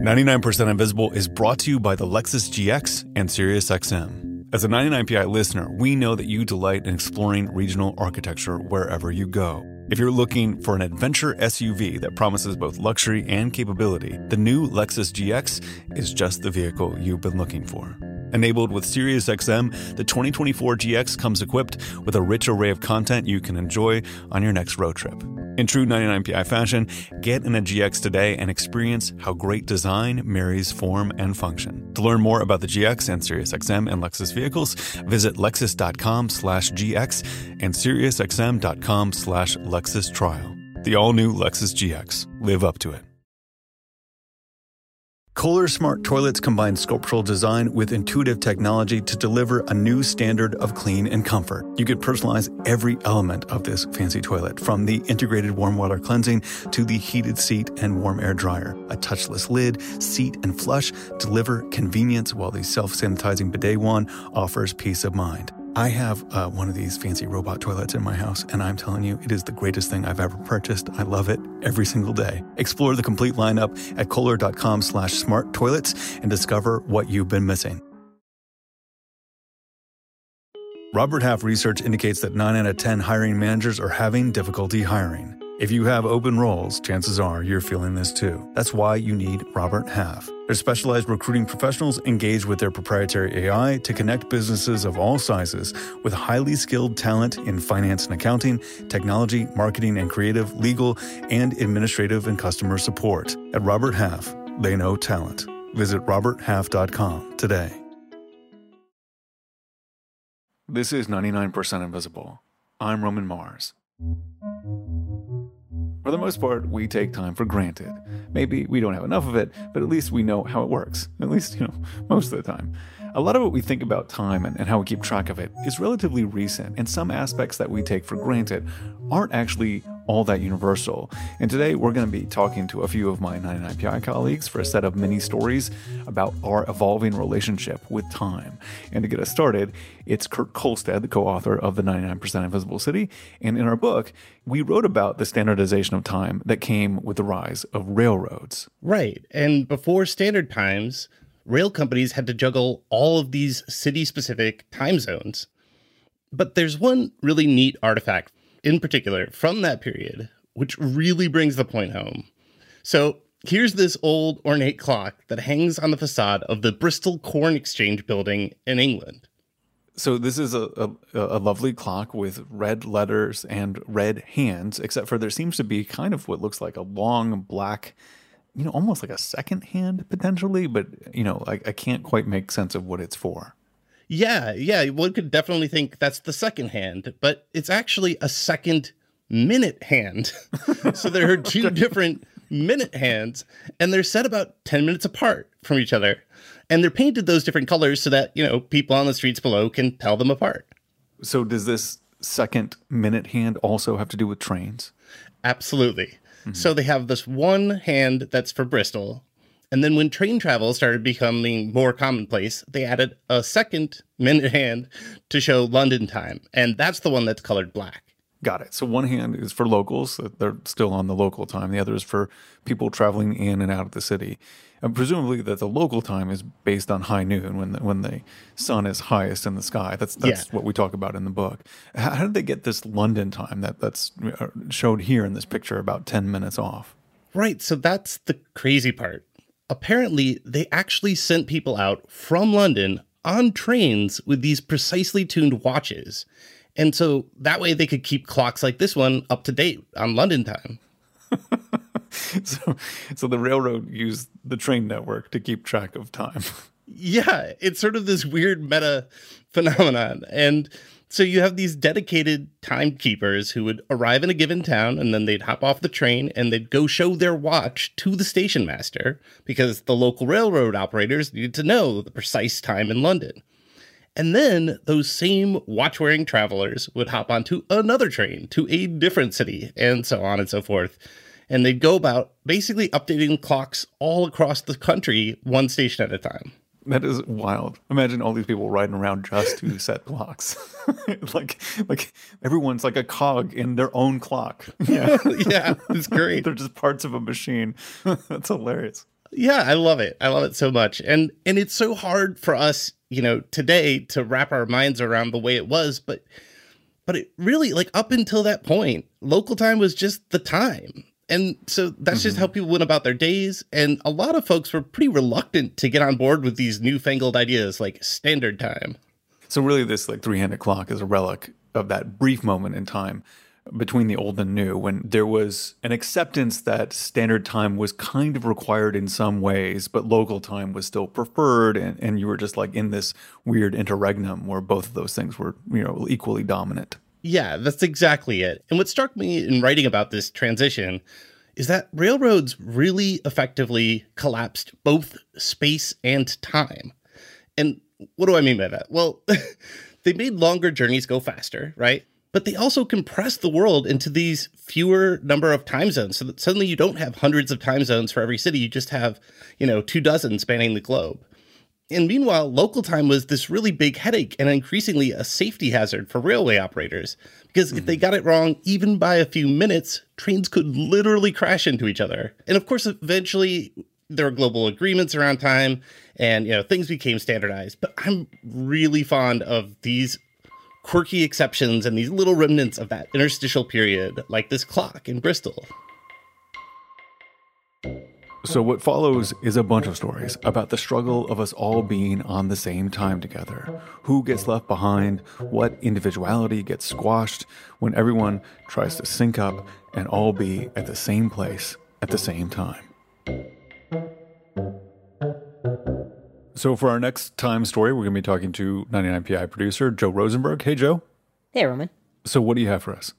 99% Invisible is brought to you by the Lexus GX and SiriusXM. As a 99PI listener, we know that you delight in exploring regional architecture wherever you go. If you're looking for an adventure SUV that promises both luxury and capability, the new Lexus GX is just the vehicle you've been looking for. Enabled with SiriusXM, the 2024 GX comes equipped with a rich array of content you can enjoy on your next road trip. In true 99PI fashion, get in a GX today and experience how great design marries form and function. To learn more about the GX and SiriusXM and Lexus vehicles, visit lexus.com slash GX and SiriusXM.com slash Lexus Trial. The all-new Lexus GX. Live up to it. Kohler Smart Toilets combine sculptural design with intuitive technology to deliver a new standard of clean and comfort. You can personalize every element of this fancy toilet, from the integrated warm water cleansing to the heated seat and warm air dryer. A touchless lid, seat, and flush deliver convenience while the self sanitizing bidet one offers peace of mind. I have uh, one of these fancy robot toilets in my house, and I'm telling you, it is the greatest thing I've ever purchased. I love it every single day. Explore the complete lineup at kohler.com slash smart toilets and discover what you've been missing. Robert Half research indicates that 9 out of 10 hiring managers are having difficulty hiring. If you have open roles, chances are you're feeling this too. That's why you need Robert Half. Their specialized recruiting professionals engage with their proprietary AI to connect businesses of all sizes with highly skilled talent in finance and accounting, technology, marketing and creative, legal, and administrative and customer support. At Robert Half, they know talent. Visit RobertHalf.com today. This is 99% Invisible. I'm Roman Mars. For the most part, we take time for granted. Maybe we don't have enough of it, but at least we know how it works. At least, you know, most of the time. A lot of what we think about time and, and how we keep track of it is relatively recent, and some aspects that we take for granted aren't actually all that universal. And today we're going to be talking to a few of my 99PI colleagues for a set of mini stories about our evolving relationship with time. And to get us started, it's Kurt Kohlstedt, the co author of The 99% Invisible City. And in our book, we wrote about the standardization of time that came with the rise of railroads. Right. And before standard times, rail companies had to juggle all of these city specific time zones. But there's one really neat artifact in particular from that period, which really brings the point home. So here's this old ornate clock that hangs on the facade of the Bristol Corn Exchange building in England. So this is a, a, a, lovely clock with red letters and red hands, except for there seems to be kind of what looks like a long black, you know, almost like a second hand potentially, but you know, I, I can't quite make sense of what it's for. Yeah, yeah, one could definitely think that's the second hand, but it's actually a second minute hand. so there are two different minute hands, and they're set about 10 minutes apart from each other. And they're painted those different colors so that, you know, people on the streets below can tell them apart. So does this second minute hand also have to do with trains? Absolutely. Mm-hmm. So they have this one hand that's for Bristol, and then when train travel started becoming more commonplace, they added a second minute hand to show London time. And that's the one that's colored black. Got it. So one hand is for locals, they're still on the local time. The other is for people traveling in and out of the city. And presumably that the local time is based on high noon when the, when the sun is highest in the sky. That's that's yeah. what we talk about in the book. How, did they get this London time that that's uh, showed here in this picture about 10 minutes off? Right. So that's the crazy part apparently they actually sent people out from London on trains with these precisely tuned watches. And so that way they could keep clocks like this one up to date on London time. so so the railroad used the train network to keep track of time. yeah, it's sort of this weird meta phenomenon. And so you have these dedicated timekeepers who would arrive in a given town and then they'd hop off the train and they'd go show their watch to the station master because the local railroad operators needed to know the precise time in London. And then those same watch wearing travelers would hop onto another train to a different city and so on and so forth. And they'd go about basically updating clocks all across the country, one station at a time. That is wild. Imagine all these people riding around just to set clocks. like like everyone's like a cog in their own clock. Yeah. yeah. It's great. They're just parts of a machine. That's hilarious. Yeah, I love it. I love it so much. And and it's so hard for us, you know, today to wrap our minds around the way it was, but but it really like up until that point, local time was just the time. And so that's mm-hmm. just how people went about their days. And a lot of folks were pretty reluctant to get on board with these newfangled ideas like standard time. So really this like three-handed clock is a relic of that brief moment in time between the old and new when there was an acceptance that standard time was kind of required in some ways, but local time was still preferred. And, and you were just like in this weird interregnum where both of those things were, you know, equally dominant. Yeah, that's exactly it. And what struck me in writing about this transition is that railroads really effectively collapsed both space and time. And what do I mean by that? Well, they made longer journeys go faster, right? But they also compress the world into these fewer number of time zones so that suddenly you don't have hundreds of time zones for every city you just have you know two dozen spanning the globe and meanwhile local time was this really big headache and increasingly a safety hazard for railway operators because mm-hmm. if they mm-hmm. got it wrong even by a few minutes trains could literally crash into each other and of course eventually there were global agreements around time and you know things became standardized but i'm really fond of these quirky exceptions and these little remnants of that interstitial period, like this clock in Bristol. So, what follows is a bunch of stories about the struggle of us all being on the same time together. Who gets left behind, what individuality gets squashed when everyone tries to sync up and all be at the same place at the same time. So for our next time story, we're going to be talking to 99PI producer Joe Rosenberg. Hey, Joe. Hey, Roman. So what do you have for us?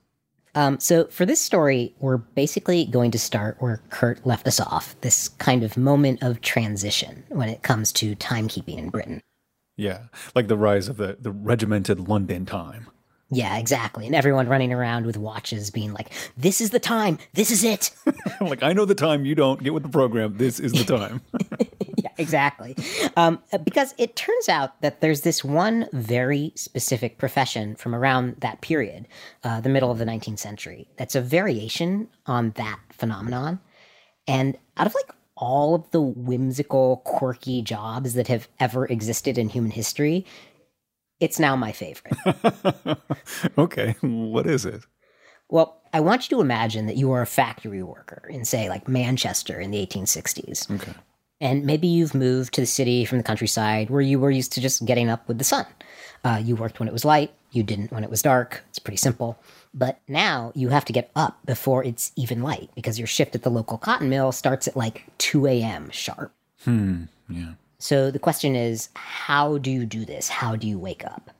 Um, so for this story, we're basically going to start where Kurt left us off. This kind of moment of transition when it comes to timekeeping in Britain. Yeah, like the rise of the, the regimented London time. Yeah, exactly. And everyone running around with watches being like, this is the time. This is it. like, I know the time. You don't. Get with the program. This is the time. yeah, exactly. Um, because it turns out that there's this one very specific profession from around that period, uh, the middle of the 19th century, that's a variation on that phenomenon. And out of like all of the whimsical, quirky jobs that have ever existed in human history, it's now my favorite. okay. What is it? Well, I want you to imagine that you are a factory worker in, say, like Manchester in the 1860s. Okay. And maybe you've moved to the city from the countryside where you were used to just getting up with the sun. Uh, you worked when it was light, you didn't when it was dark. It's pretty simple. But now you have to get up before it's even light because your shift at the local cotton mill starts at like 2 a.m. sharp. Hmm. Yeah. So the question is, how do you do this? How do you wake up?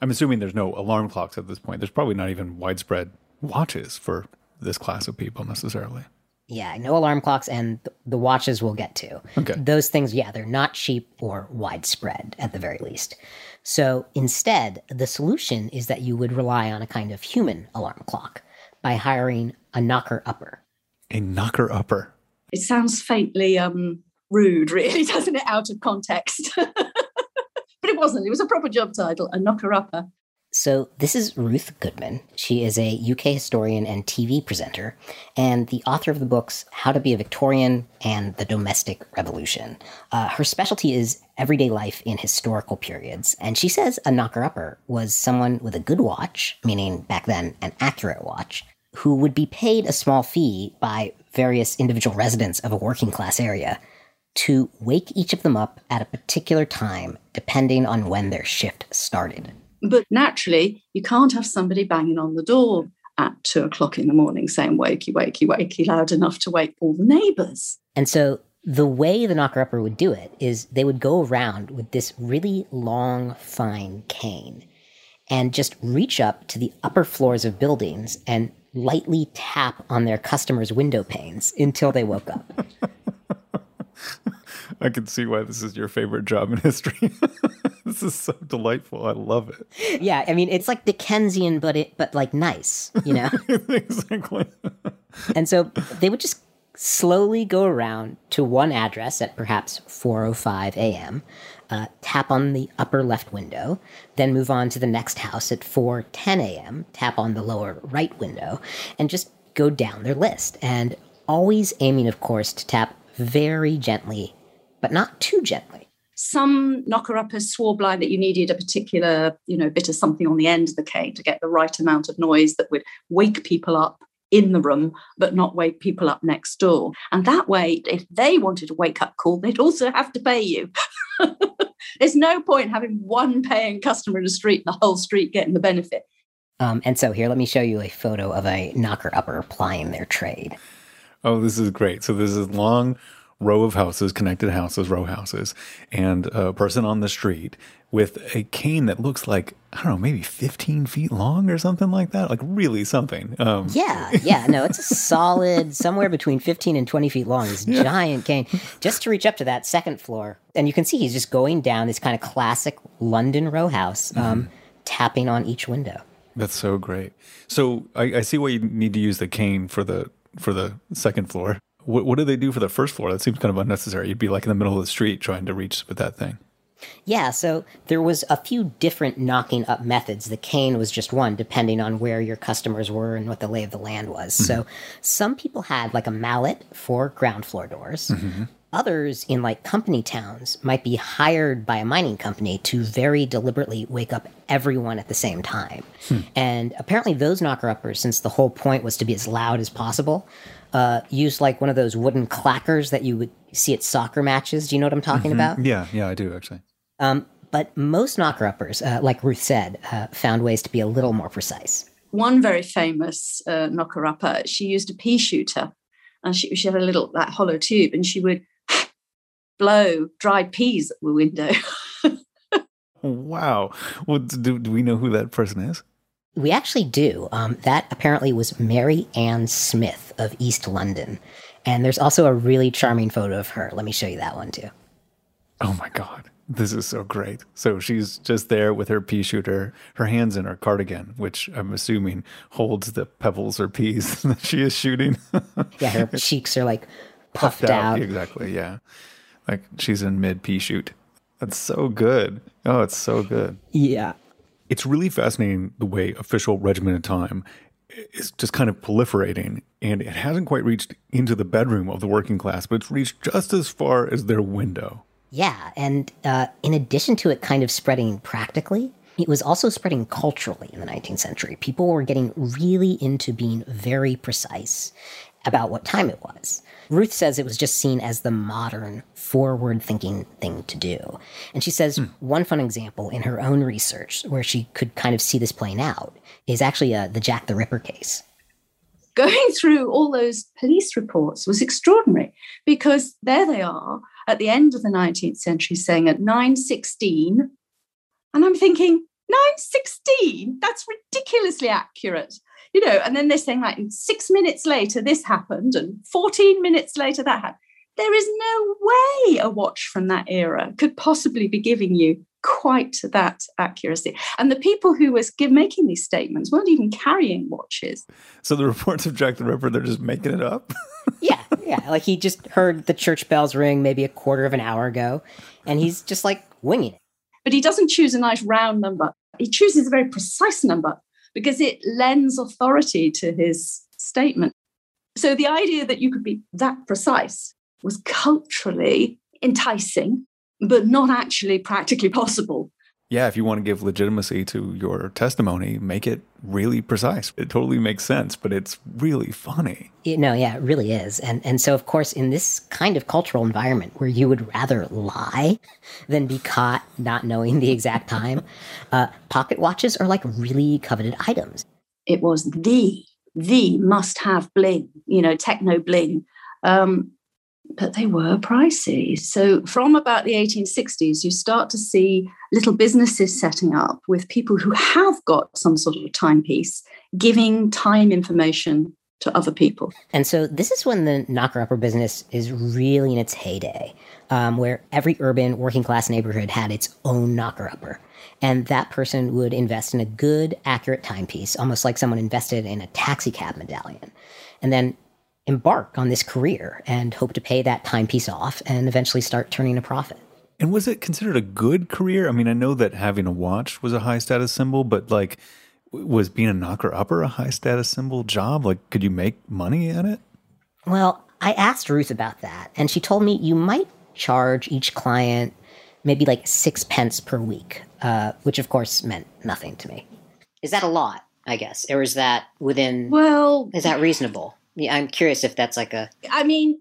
I'm assuming there's no alarm clocks at this point. There's probably not even widespread watches for this class of people necessarily. Yeah, no alarm clocks, and the watches we'll get to. Okay. Those things, yeah, they're not cheap or widespread at the very least. So instead, the solution is that you would rely on a kind of human alarm clock by hiring a knocker upper. A knocker upper. It sounds faintly um, rude, really, doesn't it, out of context? but it wasn't. It was a proper job title, a knocker upper. So, this is Ruth Goodman. She is a UK historian and TV presenter, and the author of the books How to Be a Victorian and The Domestic Revolution. Uh, her specialty is everyday life in historical periods, and she says a knocker upper was someone with a good watch, meaning back then an accurate watch, who would be paid a small fee by various individual residents of a working class area to wake each of them up at a particular time, depending on when their shift started. But naturally, you can't have somebody banging on the door at two o'clock in the morning saying, wakey, wakey, wakey, loud enough to wake all the neighbors. And so the way the knocker upper would do it is they would go around with this really long, fine cane and just reach up to the upper floors of buildings and lightly tap on their customers' window panes until they woke up. I can see why this is your favorite job in history. this is so delightful. I love it. Yeah, I mean it's like Dickensian, but it but like nice, you know. exactly. and so they would just slowly go around to one address at perhaps 4:05 a.m. Uh, tap on the upper left window, then move on to the next house at 4:10 a.m. Tap on the lower right window, and just go down their list. And always aiming, of course, to tap very gently, but not too gently. Some knocker uppers swore blind that you needed a particular, you know, bit of something on the end of the cane to get the right amount of noise that would wake people up in the room, but not wake people up next door. And that way, if they wanted a wake up call, they'd also have to pay you. There's no point having one paying customer in the street and the whole street getting the benefit. Um, and so here, let me show you a photo of a knocker upper plying their trade. Oh, this is great. So this is long row of houses, connected houses, row houses, and a person on the street with a cane that looks like, I don't know, maybe 15 feet long or something like that. Like really something. Um, yeah, yeah. No, it's a solid, somewhere between 15 and 20 feet long, this yeah. giant cane, just to reach up to that second floor. And you can see he's just going down this kind of classic London row house, um, mm-hmm. tapping on each window. That's so great. So I, I see why you need to use the cane for the for the second floor. What, what do they do for the first floor? That seems kind of unnecessary. You'd be like in the middle of the street trying to reach with that thing. Yeah, so there was a few different knocking up methods. The cane was just one, depending on where your customers were and what the lay of the land was. Mm-hmm. So some people had like a mallet for ground floor doors. Mm-hmm. Others in like company towns might be hired by a mining company to very deliberately wake up everyone at the same time. Hmm. And apparently, those knocker uppers, since the whole point was to be as loud as possible, uh, used like one of those wooden clackers that you would see at soccer matches. Do you know what I'm talking mm-hmm. about? Yeah, yeah, I do actually. Um, but most knocker uppers, uh, like Ruth said, uh, found ways to be a little more precise. One very famous uh, knocker upper, she used a pea shooter, and she, she had a little that hollow tube, and she would blow dried peas at the window. wow. Well, do, do we know who that person is? We actually do. Um, that apparently was Mary Ann Smith of East London. And there's also a really charming photo of her. Let me show you that one too. Oh my God. This is so great. So she's just there with her pea shooter, her hands in her cardigan, which I'm assuming holds the pebbles or peas that she is shooting. yeah, her cheeks are like puffed, puffed out. out. Exactly. Yeah. Like she's in mid pea shoot. That's so good. Oh, it's so good. Yeah. It's really fascinating the way official regimented time is just kind of proliferating and it hasn't quite reached into the bedroom of the working class, but it's reached just as far as their window. Yeah. And uh, in addition to it kind of spreading practically, it was also spreading culturally in the 19th century. People were getting really into being very precise about what time it was. Ruth says it was just seen as the modern, forward thinking thing to do. And she says hmm. one fun example in her own research where she could kind of see this playing out is actually uh, the Jack the Ripper case. Going through all those police reports was extraordinary because there they are at the end of the 19th century saying at 916. And I'm thinking, 916? That's ridiculously accurate you know, and then they're saying like six minutes later this happened, and 14 minutes later that happened. There is no way a watch from that era could possibly be giving you quite that accuracy. And the people who was give, making these statements weren't even carrying watches. So the reports of Jack the Ripper, they're just making it up. yeah, yeah. Like he just heard the church bells ring maybe a quarter of an hour ago, and he's just like winging it. But he doesn't choose a nice round number. He chooses a very precise number because it lends authority to his statement. So the idea that you could be that precise was culturally enticing, but not actually practically possible yeah, if you want to give legitimacy to your testimony, make it really precise. It totally makes sense, but it's really funny. You no, know, yeah, it really is. And and so of course in this kind of cultural environment where you would rather lie than be caught not knowing the exact time, uh, pocket watches are like really coveted items. It was the the must have bling, you know, techno bling. Um, but they were pricey. So, from about the 1860s, you start to see little businesses setting up with people who have got some sort of timepiece giving time information to other people. And so, this is when the knocker upper business is really in its heyday, um, where every urban working class neighborhood had its own knocker upper. And that person would invest in a good, accurate timepiece, almost like someone invested in a taxi cab medallion. And then embark on this career and hope to pay that timepiece off and eventually start turning a profit. And was it considered a good career? I mean, I know that having a watch was a high status symbol, but like, was being a knocker upper a high status symbol job? Like, could you make money at it? Well, I asked Ruth about that, and she told me you might charge each client maybe like six pence per week, uh, which of course meant nothing to me. Is that a lot? I guess, or is that within? Well, is that reasonable? Yeah, I'm curious if that's like a. I mean,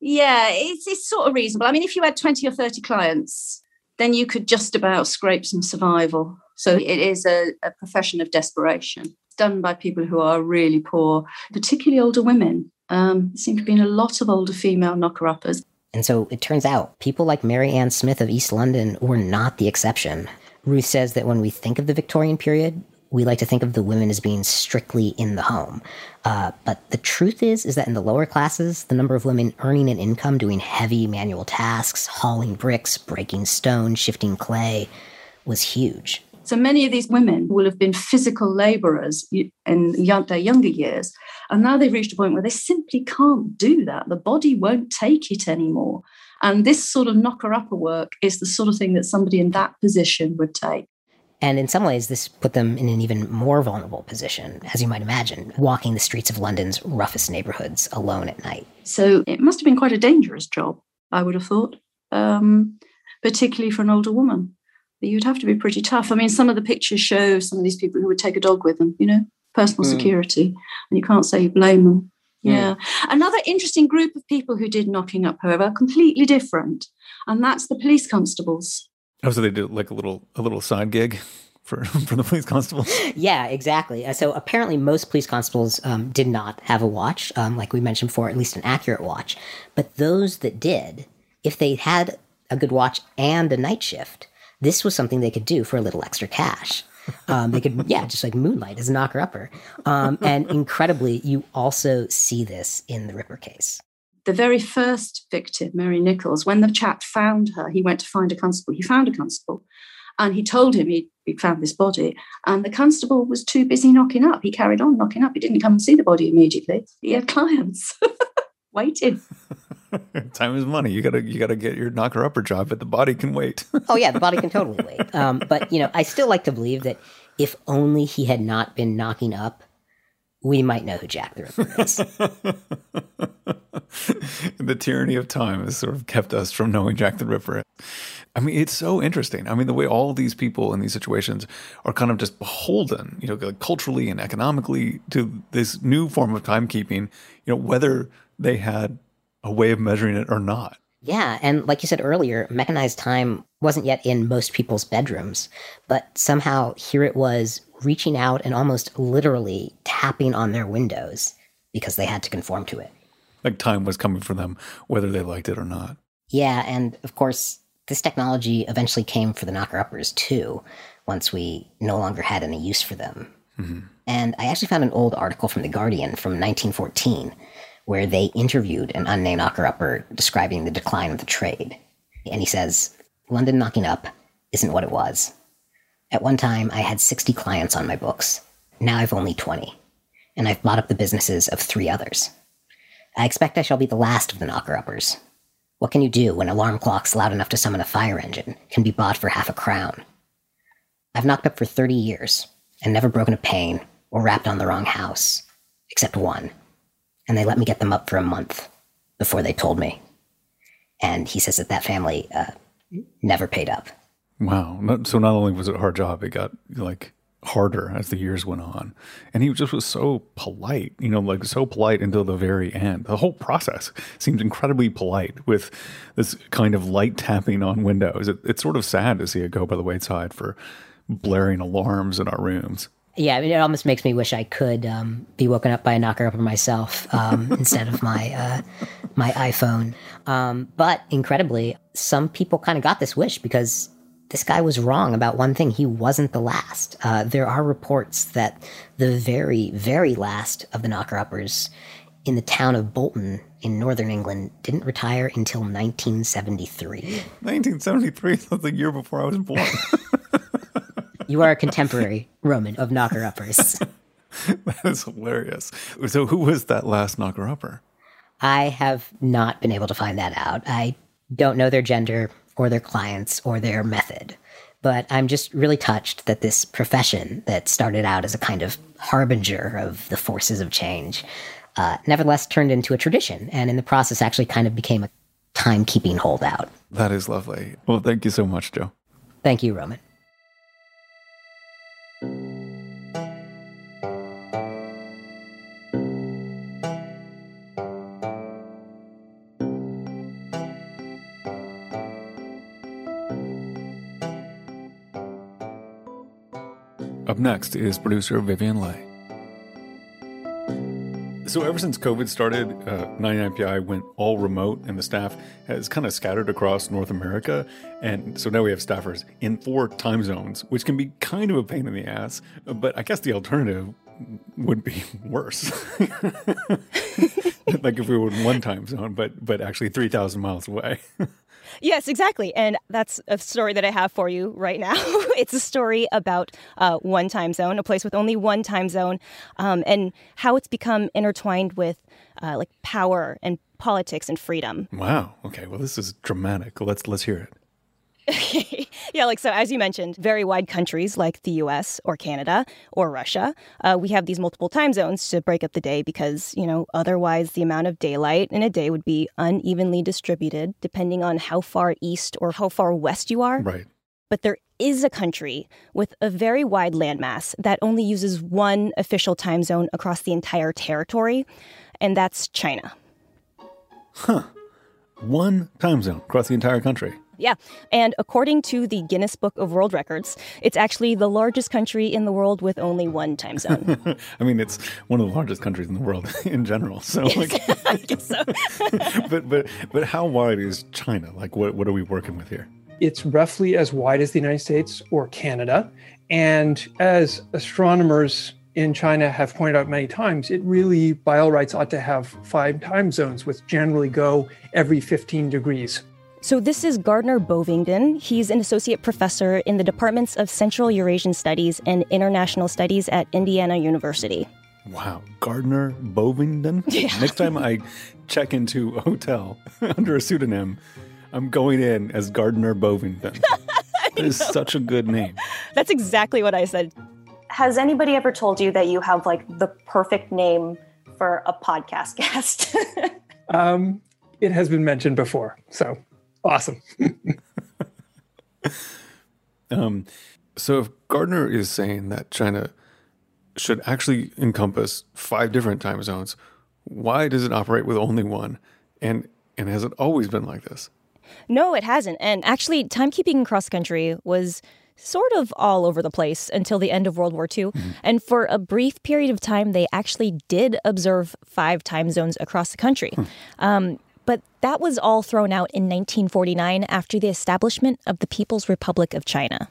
yeah, it's it's sort of reasonable. I mean, if you had twenty or thirty clients, then you could just about scrape some survival. So it is a, a profession of desperation. It's done by people who are really poor, particularly older women. Um, there seem to be a lot of older female knocker uppers. And so it turns out people like Mary Ann Smith of East London were not the exception. Ruth says that when we think of the Victorian period, we like to think of the women as being strictly in the home. Uh, but the truth is, is that in the lower classes, the number of women earning an income doing heavy manual tasks, hauling bricks, breaking stone, shifting clay, was huge. So many of these women will have been physical laborers in their younger years. And now they've reached a point where they simply can't do that. The body won't take it anymore. And this sort of knocker upper work is the sort of thing that somebody in that position would take. And in some ways, this put them in an even more vulnerable position, as you might imagine, walking the streets of London's roughest neighborhoods alone at night. So it must have been quite a dangerous job, I would have thought, um, particularly for an older woman. You'd have to be pretty tough. I mean, some of the pictures show some of these people who would take a dog with them, you know, personal mm. security, and you can't say you blame them. Hmm. Yeah. Another interesting group of people who did knocking up, however, completely different, and that's the police constables. Oh, so they did like a little a little side gig for for the police constables. Yeah, exactly. Uh, so apparently, most police constables um, did not have a watch, um, like we mentioned before, at least an accurate watch. But those that did, if they had a good watch and a night shift, this was something they could do for a little extra cash. Um, they could, yeah, just like moonlight as a knocker upper. Um, and incredibly, you also see this in the Ripper case the very first victim, Mary Nichols, when the chap found her, he went to find a constable. He found a constable and he told him he'd, he'd found this body. And the constable was too busy knocking up. He carried on knocking up. He didn't come and see the body immediately. He had clients waiting. Time is money. You gotta you gotta get your knocker upper job, but the body can wait. oh yeah, the body can totally wait. Um, but you know, I still like to believe that if only he had not been knocking up, we might know who Jack the Ripper is. the tyranny of time has sort of kept us from knowing Jack the Ripper. I mean, it's so interesting. I mean, the way all these people in these situations are kind of just beholden, you know, culturally and economically to this new form of timekeeping, you know, whether they had a way of measuring it or not. Yeah, and like you said earlier, mechanized time wasn't yet in most people's bedrooms, but somehow here it was reaching out and almost literally tapping on their windows because they had to conform to it. Like time was coming for them, whether they liked it or not. Yeah, and of course, this technology eventually came for the knocker uppers too, once we no longer had any use for them. Mm-hmm. And I actually found an old article from The Guardian from 1914 where they interviewed an unnamed knocker upper describing the decline of the trade. And he says, London knocking up isn't what it was. At one time, I had 60 clients on my books. Now I've only 20, and I've bought up the businesses of three others. I expect I shall be the last of the knocker uppers. What can you do when alarm clocks loud enough to summon a fire engine can be bought for half a crown? I've knocked up for 30 years and never broken a pane or rapped on the wrong house, except one. And they let me get them up for a month before they told me. And he says that that family uh, never paid up. Wow. So not only was it a hard job, it got like harder as the years went on. And he just was so polite, you know, like so polite until the very end. The whole process seems incredibly polite with this kind of light tapping on windows. It, it's sort of sad to see it go by the wayside for blaring alarms in our rooms. Yeah, I mean, it almost makes me wish I could um, be woken up by a knocker upper myself um, instead of my uh, my iPhone. Um, but incredibly, some people kind of got this wish because this guy was wrong about one thing. He wasn't the last. Uh, there are reports that the very, very last of the knocker uppers in the town of Bolton in northern England didn't retire until 1973. 1973? That's the year before I was born. you are a contemporary Roman of knocker uppers. that is hilarious. So, who was that last knocker upper? I have not been able to find that out. I don't know their gender or their clients or their method. But I'm just really touched that this profession that started out as a kind of harbinger of the forces of change uh, nevertheless turned into a tradition, and in the process, actually kind of became a timekeeping holdout. That is lovely. Well, thank you so much, Joe. Thank you, Roman. Next is producer Vivian Le. So, ever since COVID started, uh, 99PI went all remote, and the staff has kind of scattered across North America. And so now we have staffers in four time zones, which can be kind of a pain in the ass. But I guess the alternative would be worse. like if we were in one time zone, but but actually 3,000 miles away. Yes, exactly. And that's a story that I have for you right now. it's a story about uh, one time zone, a place with only one time zone, um, and how it's become intertwined with uh, like power and politics and freedom. Wow. Okay. Well, this is dramatic. Let's let's hear it. yeah, like so, as you mentioned, very wide countries like the US or Canada or Russia, uh, we have these multiple time zones to break up the day because, you know, otherwise the amount of daylight in a day would be unevenly distributed depending on how far east or how far west you are. Right. But there is a country with a very wide landmass that only uses one official time zone across the entire territory, and that's China. Huh. One time zone across the entire country. Yeah. And according to the Guinness Book of World Records, it's actually the largest country in the world with only one time zone. I mean, it's one of the largest countries in the world in general. So, like, I guess so. but but but how wide is China? Like, what what are we working with here? It's roughly as wide as the United States or Canada, and as astronomers in China have pointed out many times, it really, by all rights, ought to have five time zones, which generally go every 15 degrees. So, this is Gardner Bovingdon. He's an associate professor in the departments of Central Eurasian Studies and International Studies at Indiana University. Wow, Gardner Bovingdon. Yeah. Next time I check into a hotel under a pseudonym, I'm going in as Gardner Bovingdon. that is such a good name. That's exactly what I said. Has anybody ever told you that you have like the perfect name for a podcast guest? Um, it has been mentioned before, so awesome. Um, so if Gardner is saying that China should actually encompass five different time zones, why does it operate with only one? And and has it always been like this? No, it hasn't. And actually, timekeeping cross country was sort of all over the place until the end of World War II. And for a brief period of time, they actually did observe five time zones across the country. Um, but that was all thrown out in 1949 after the establishment of the People's Republic of China.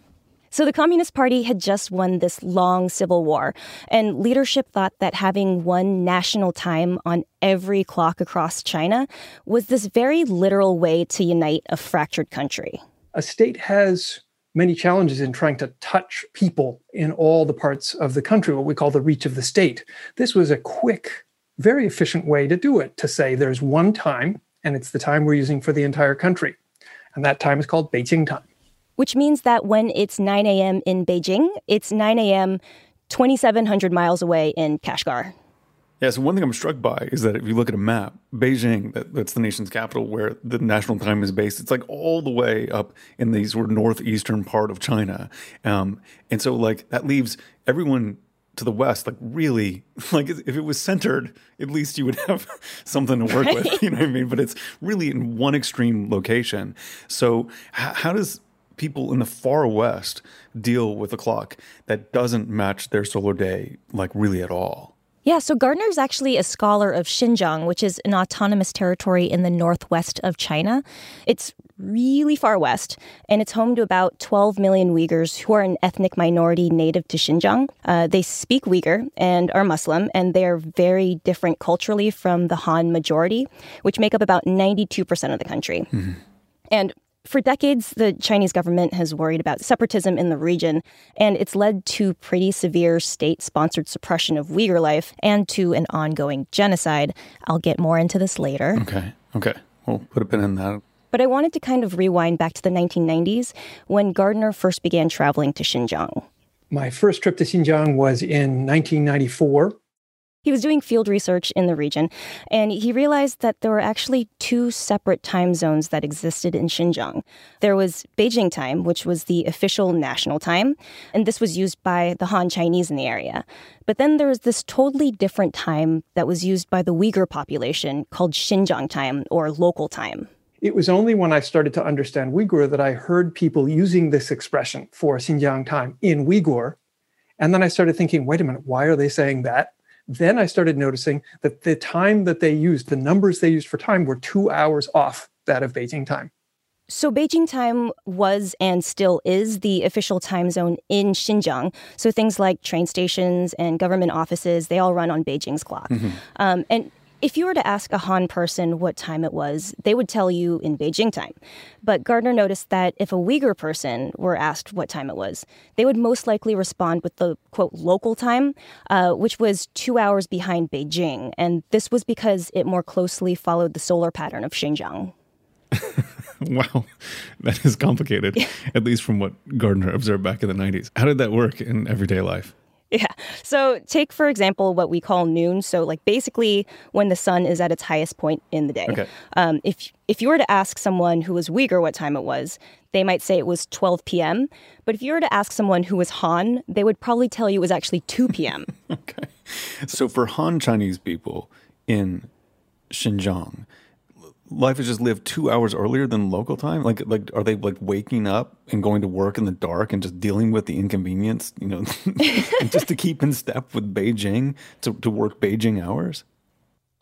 So the Communist Party had just won this long civil war, and leadership thought that having one national time on every clock across China was this very literal way to unite a fractured country. a state has many challenges in trying to touch people in all the parts of the country, what we call the reach of the state. This was a quick, very efficient way to do it to say there's one time, and it's the time we're using for the entire country. And that time is called Beijing time. Which means that when it's 9 a.m. in Beijing, it's 9 a.m. 2,700 miles away in Kashgar. Yeah, so one thing I'm struck by is that if you look at a map, Beijing, that, that's the nation's capital where the national time is based, it's like all the way up in the sort of northeastern part of China. Um, and so, like, that leaves everyone to the west, like, really, like, if it was centered, at least you would have something to work with, you know what I mean? But it's really in one extreme location. So, how does people in the far west deal with a clock that doesn't match their solar day, like, really at all? Yeah, so Gardner is actually a scholar of Xinjiang, which is an autonomous territory in the northwest of China. It's really far west, and it's home to about 12 million Uyghurs who are an ethnic minority native to Xinjiang. Uh, they speak Uyghur and are Muslim, and they are very different culturally from the Han majority, which make up about 92% of the country. And for decades, the Chinese government has worried about separatism in the region, and it's led to pretty severe state sponsored suppression of Uyghur life and to an ongoing genocide. I'll get more into this later. Okay. Okay. We'll put a pin in that. But I wanted to kind of rewind back to the 1990s when Gardner first began traveling to Xinjiang. My first trip to Xinjiang was in 1994. He was doing field research in the region, and he realized that there were actually two separate time zones that existed in Xinjiang. There was Beijing time, which was the official national time, and this was used by the Han Chinese in the area. But then there was this totally different time that was used by the Uyghur population called Xinjiang time or local time. It was only when I started to understand Uyghur that I heard people using this expression for Xinjiang time in Uyghur. And then I started thinking, wait a minute, why are they saying that? Then I started noticing that the time that they used, the numbers they used for time, were two hours off that of Beijing time. So, Beijing time was and still is the official time zone in Xinjiang. So, things like train stations and government offices, they all run on Beijing's clock. Mm-hmm. Um, and if you were to ask a Han person what time it was, they would tell you in Beijing time. But Gardner noticed that if a Uyghur person were asked what time it was, they would most likely respond with the quote local time, uh, which was two hours behind Beijing. And this was because it more closely followed the solar pattern of Xinjiang. wow, that is complicated, at least from what Gardner observed back in the 90s. How did that work in everyday life? Yeah. So take for example what we call noon. So like basically when the sun is at its highest point in the day. Okay. Um, if if you were to ask someone who was Uyghur what time it was, they might say it was 12 p.m. But if you were to ask someone who was Han, they would probably tell you it was actually 2 p.m. okay. So for Han Chinese people in Xinjiang, life is just lived two hours earlier than local time? Like, like are they like waking up and going to work in the dark and just dealing with the inconvenience, you know, just to keep in step with Beijing to, to work Beijing hours?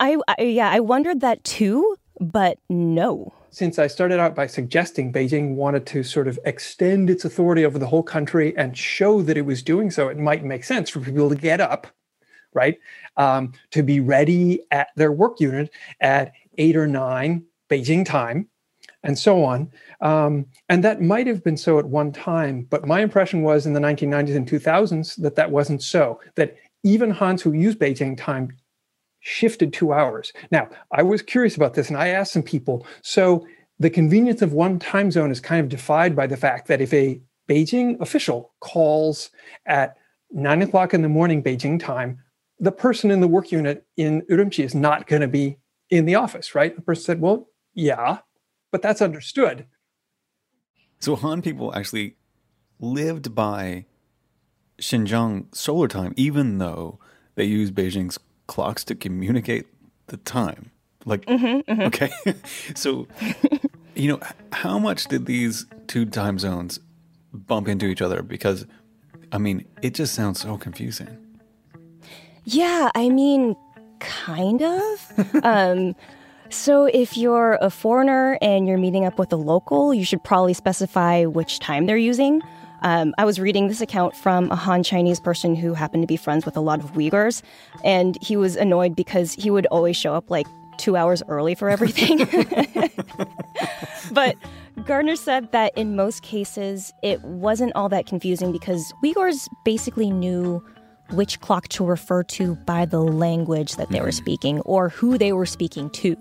I, I yeah, I wondered that too, but no. Since I started out by suggesting Beijing wanted to sort of extend its authority over the whole country and show that it was doing so, it might make sense for people to get up, right? Um, to be ready at their work unit at eight or nine Beijing time, and so on. Um, and that might have been so at one time, but my impression was in the 1990s and 2000s that that wasn't so, that even Hans who used Beijing time shifted two hours. Now, I was curious about this and I asked some people. So the convenience of one time zone is kind of defied by the fact that if a Beijing official calls at nine o'clock in the morning Beijing time, the person in the work unit in Urumqi is not going to be in the office, right? The person said, well, yeah, but that's understood. So Han people actually lived by Xinjiang solar time, even though they use Beijing's clocks to communicate the time. Like, mm-hmm, mm-hmm. okay. so, you know, how much did these two time zones bump into each other? Because, I mean, it just sounds so confusing. Yeah, I mean, kind of. um, so, if you're a foreigner and you're meeting up with a local, you should probably specify which time they're using. Um, I was reading this account from a Han Chinese person who happened to be friends with a lot of Uyghurs, and he was annoyed because he would always show up like two hours early for everything. but Gardner said that in most cases, it wasn't all that confusing because Uyghurs basically knew which clock to refer to by the language that they were mm-hmm. speaking or who they were speaking to.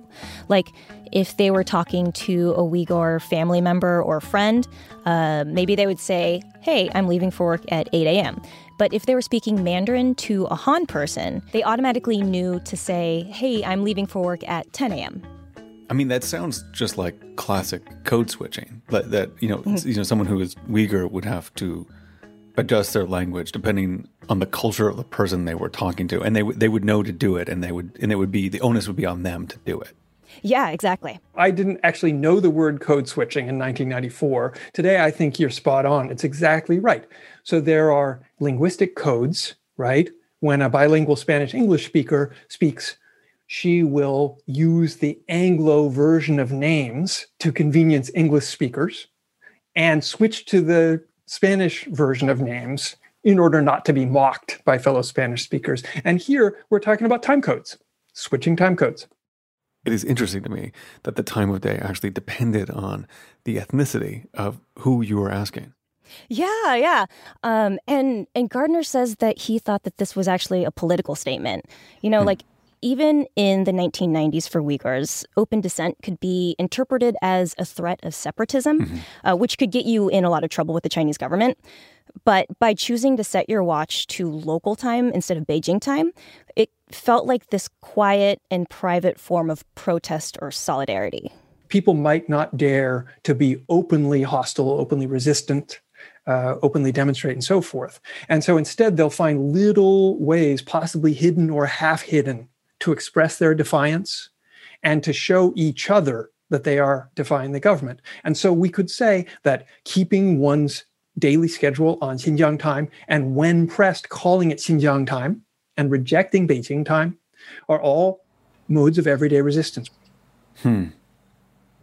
Like if they were talking to a Uyghur family member or friend, uh, maybe they would say, Hey, I'm leaving for work at 8 a.m. But if they were speaking Mandarin to a Han person, they automatically knew to say, Hey, I'm leaving for work at 10 a.m. I mean, that sounds just like classic code switching. That, that you know, mm-hmm. you know, someone who is Uyghur would have to adjust their language depending on the culture of the person they were talking to, and they w- they would know to do it, and they would and it would be the onus would be on them to do it. Yeah, exactly. I didn't actually know the word code switching in 1994. Today, I think you're spot on. It's exactly right. So there are linguistic codes, right? When a bilingual Spanish English speaker speaks, she will use the Anglo version of names to convenience English speakers and switch to the Spanish version of names in order not to be mocked by fellow Spanish speakers. And here we're talking about time codes, switching time codes. It is interesting to me that the time of day actually depended on the ethnicity of who you were asking. Yeah, yeah. Um, and and Gardner says that he thought that this was actually a political statement. You know, hmm. like even in the 1990s for Uyghurs, open dissent could be interpreted as a threat of separatism, mm-hmm. uh, which could get you in a lot of trouble with the Chinese government. But by choosing to set your watch to local time instead of Beijing time, it felt like this quiet and private form of protest or solidarity. People might not dare to be openly hostile, openly resistant, uh, openly demonstrate, and so forth. And so instead, they'll find little ways, possibly hidden or half hidden, to express their defiance and to show each other that they are defying the government. And so we could say that keeping one's daily schedule on Xinjiang time, and when pressed, calling it Xinjiang time and rejecting Beijing time are all modes of everyday resistance. Hmm.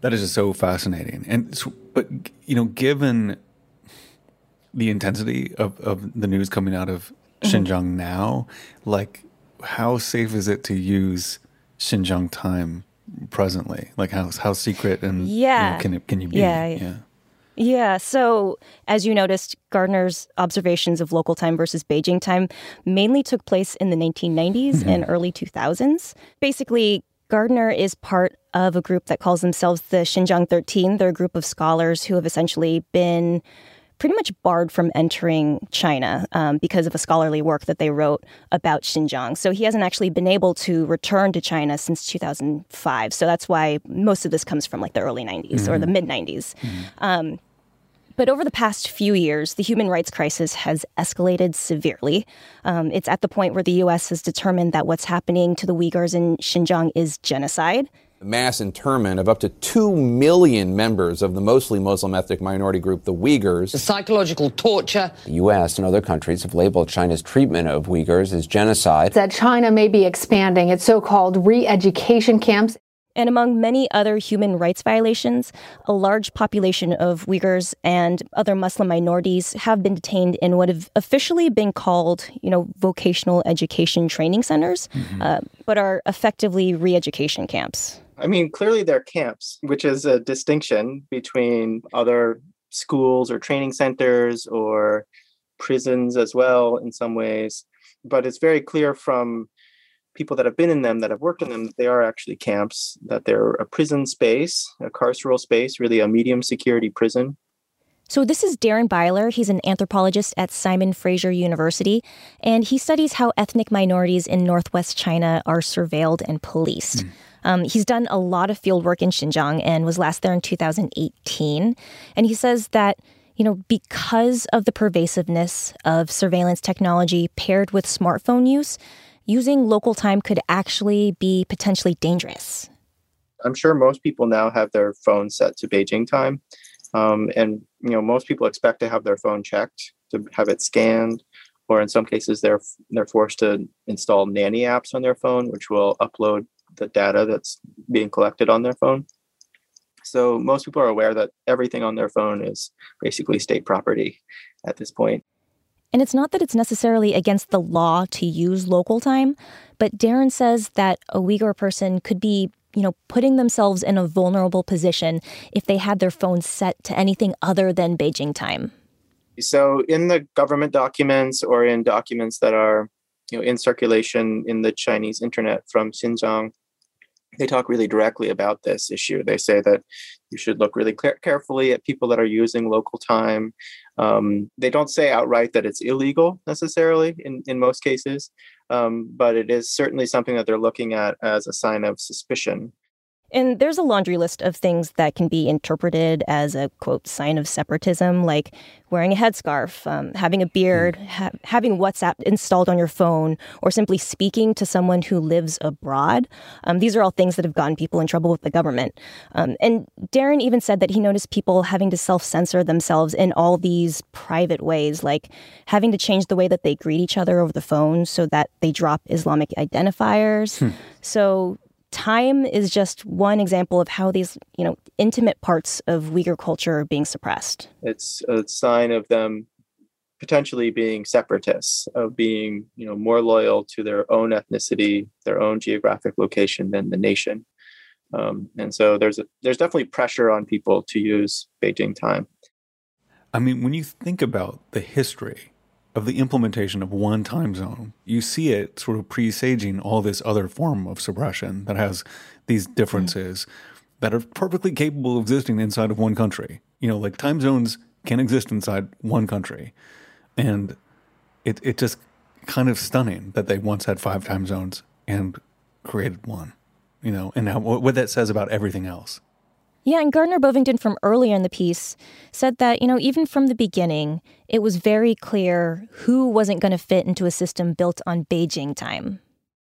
That is just so fascinating. And so, but you know, given the intensity of, of the news coming out of mm-hmm. Xinjiang now, like how safe is it to use Xinjiang time presently? Like how how secret and yeah, you know, can it can you be? Yeah, yeah. Yeah. So, as you noticed, Gardner's observations of local time versus Beijing time mainly took place in the 1990s mm-hmm. and early 2000s. Basically, Gardner is part of a group that calls themselves the Xinjiang 13. They're a group of scholars who have essentially been pretty much barred from entering China um, because of a scholarly work that they wrote about Xinjiang. So he hasn't actually been able to return to China since 2005. So that's why most of this comes from like the early 90s mm-hmm. or the mid 90s. Mm-hmm. Um, but over the past few years, the human rights crisis has escalated severely. Um, it's at the point where the U.S. has determined that what's happening to the Uyghurs in Xinjiang is genocide mass internment of up to 2 million members of the mostly Muslim ethnic minority group, the Uyghurs. The psychological torture. The U.S. and other countries have labeled China's treatment of Uyghurs as genocide. That China may be expanding its so called re education camps. And among many other human rights violations, a large population of Uyghurs and other Muslim minorities have been detained in what have officially been called, you know, vocational education training centers, mm-hmm. uh, but are effectively re-education camps. I mean, clearly they're camps, which is a distinction between other schools or training centers or prisons as well in some ways. But it's very clear from people that have been in them, that have worked in them, that they are actually camps, that they're a prison space, a carceral space, really a medium security prison. So, this is Darren Byler. He's an anthropologist at Simon Fraser University, and he studies how ethnic minorities in northwest China are surveilled and policed. Mm. Um, he's done a lot of field work in Xinjiang and was last there in 2018. And he says that, you know, because of the pervasiveness of surveillance technology paired with smartphone use, using local time could actually be potentially dangerous. I'm sure most people now have their phone set to Beijing time. Um, and you know, most people expect to have their phone checked, to have it scanned, or in some cases they're they're forced to install nanny apps on their phone, which will upload the data that's being collected on their phone. So most people are aware that everything on their phone is basically state property at this point. And it's not that it's necessarily against the law to use local time, but Darren says that a Uyghur person could be, you know, putting themselves in a vulnerable position if they had their phone set to anything other than Beijing time. So in the government documents or in documents that are, you know, in circulation in the Chinese internet from Xinjiang, they talk really directly about this issue. They say that you should look really carefully at people that are using local time. Um, they don't say outright that it's illegal necessarily in, in most cases, um, but it is certainly something that they're looking at as a sign of suspicion. And there's a laundry list of things that can be interpreted as a quote sign of separatism, like wearing a headscarf, um, having a beard, hmm. ha- having WhatsApp installed on your phone, or simply speaking to someone who lives abroad. Um, these are all things that have gotten people in trouble with the government. Um, and Darren even said that he noticed people having to self censor themselves in all these private ways, like having to change the way that they greet each other over the phone so that they drop Islamic identifiers. Hmm. So time is just one example of how these, you know, intimate parts of Uyghur culture are being suppressed. It's a sign of them potentially being separatists, of being, you know, more loyal to their own ethnicity, their own geographic location than the nation. Um, and so there's a, there's definitely pressure on people to use Beijing time. I mean, when you think about the history of the implementation of one time zone, you see it sort of presaging all this other form of suppression that has these differences that are perfectly capable of existing inside of one country. You know, like time zones can exist inside one country. And it, it just kind of stunning that they once had five time zones and created one, you know, and how, what that says about everything else. Yeah, and Gardner Bovingdon from earlier in the piece said that, you know, even from the beginning, it was very clear who wasn't going to fit into a system built on Beijing time.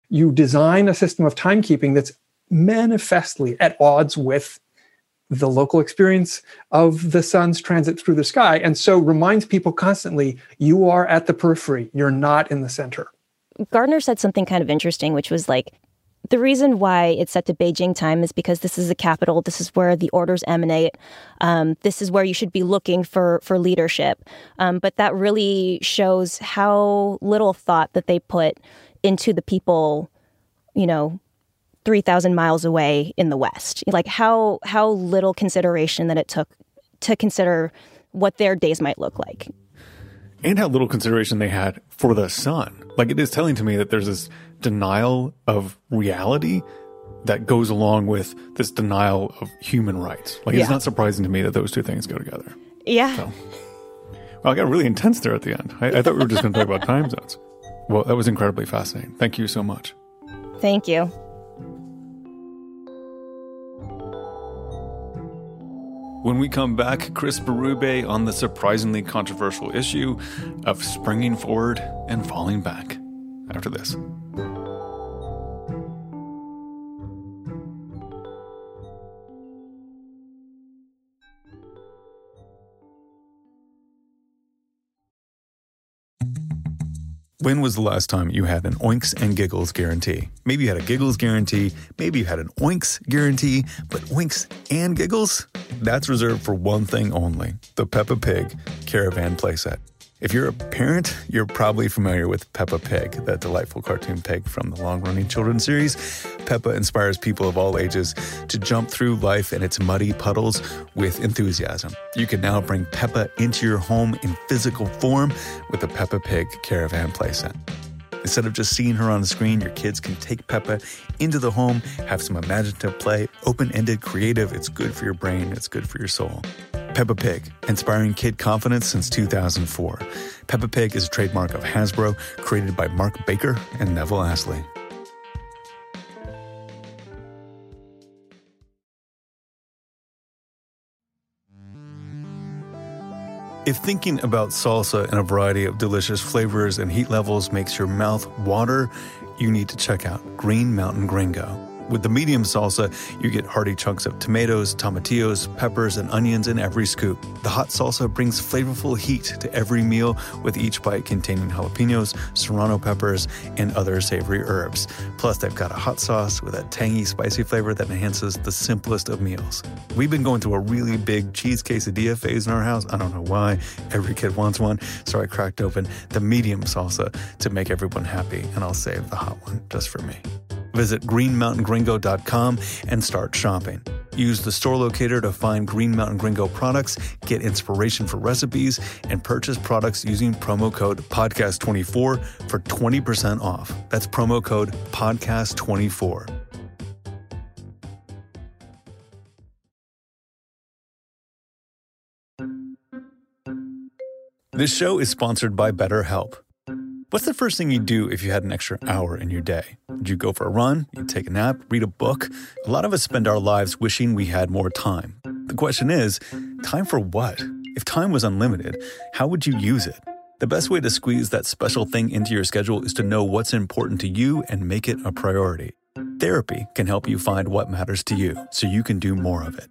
You design a system of timekeeping that's manifestly at odds with the local experience of the sun's transit through the sky, and so reminds people constantly you are at the periphery, you're not in the center. Gardner said something kind of interesting, which was like, the reason why it's set to Beijing time is because this is the capital. This is where the orders emanate. Um, this is where you should be looking for for leadership. Um, but that really shows how little thought that they put into the people, you know, three thousand miles away in the West. Like how how little consideration that it took to consider what their days might look like and how little consideration they had for the sun. Like it is telling to me that there's this denial of reality that goes along with this denial of human rights. Like yeah. it's not surprising to me that those two things go together. Yeah. So, well, I got really intense there at the end. I, I thought we were just going to talk about time zones. Well, that was incredibly fascinating. Thank you so much. Thank you. When we come back, Chris Berube on the surprisingly controversial issue of springing forward and falling back. After this. When was the last time you had an Oinks and Giggles guarantee? Maybe you had a Giggles guarantee, maybe you had an Oinks guarantee, but Oinks and Giggles? That's reserved for one thing only the Peppa Pig Caravan Playset. If you're a parent, you're probably familiar with Peppa Pig, that delightful cartoon pig from the long running children's series. Peppa inspires people of all ages to jump through life and its muddy puddles with enthusiasm. You can now bring Peppa into your home in physical form with the Peppa Pig Caravan Playset. Instead of just seeing her on the screen, your kids can take Peppa into the home, have some imaginative play, open ended, creative. It's good for your brain, it's good for your soul. Peppa Pig, inspiring kid confidence since 2004. Peppa Pig is a trademark of Hasbro, created by Mark Baker and Neville Astley. If thinking about salsa and a variety of delicious flavors and heat levels makes your mouth water, you need to check out Green Mountain Gringo. With the medium salsa, you get hearty chunks of tomatoes, tomatillos, peppers, and onions in every scoop. The hot salsa brings flavorful heat to every meal, with each bite containing jalapenos, serrano peppers, and other savory herbs. Plus, they've got a hot sauce with a tangy, spicy flavor that enhances the simplest of meals. We've been going through a really big cheese quesadilla phase in our house. I don't know why. Every kid wants one, so I cracked open the medium salsa to make everyone happy, and I'll save the hot one just for me. Visit greenmountaingringo.com and start shopping. Use the store locator to find Green Mountain Gringo products, get inspiration for recipes, and purchase products using promo code PODCAST24 for 20% off. That's promo code PODCAST24. This show is sponsored by BetterHelp. What's the first thing you'd do if you had an extra mm-hmm. hour in your day? Would you go for a run? You'd take a nap? Read a book? A lot of us spend our lives wishing we had more time. The question is time for what? If time was unlimited, how would you use it? The best way to squeeze that special thing into your schedule is to know what's important to you and make it a priority. Therapy can help you find what matters to you so you can do more of it.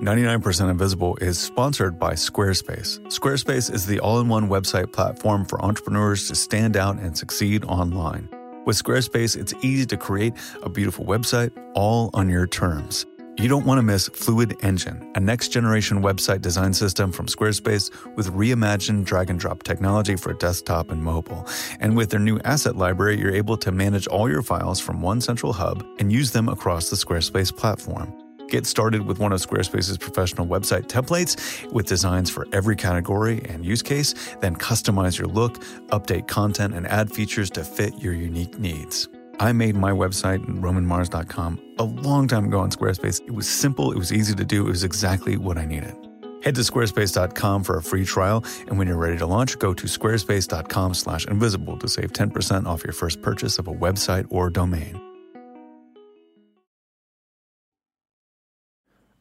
99% Invisible is sponsored by Squarespace. Squarespace is the all in one website platform for entrepreneurs to stand out and succeed online. With Squarespace, it's easy to create a beautiful website all on your terms. You don't want to miss Fluid Engine, a next generation website design system from Squarespace with reimagined drag and drop technology for desktop and mobile. And with their new asset library, you're able to manage all your files from one central hub and use them across the Squarespace platform. Get started with one of Squarespace's professional website templates with designs for every category and use case, then customize your look, update content, and add features to fit your unique needs. I made my website, romanmars.com, a long time ago on Squarespace. It was simple, it was easy to do, it was exactly what I needed. Head to squarespace.com for a free trial, and when you're ready to launch, go to squarespace.com/invisible to save 10% off your first purchase of a website or domain.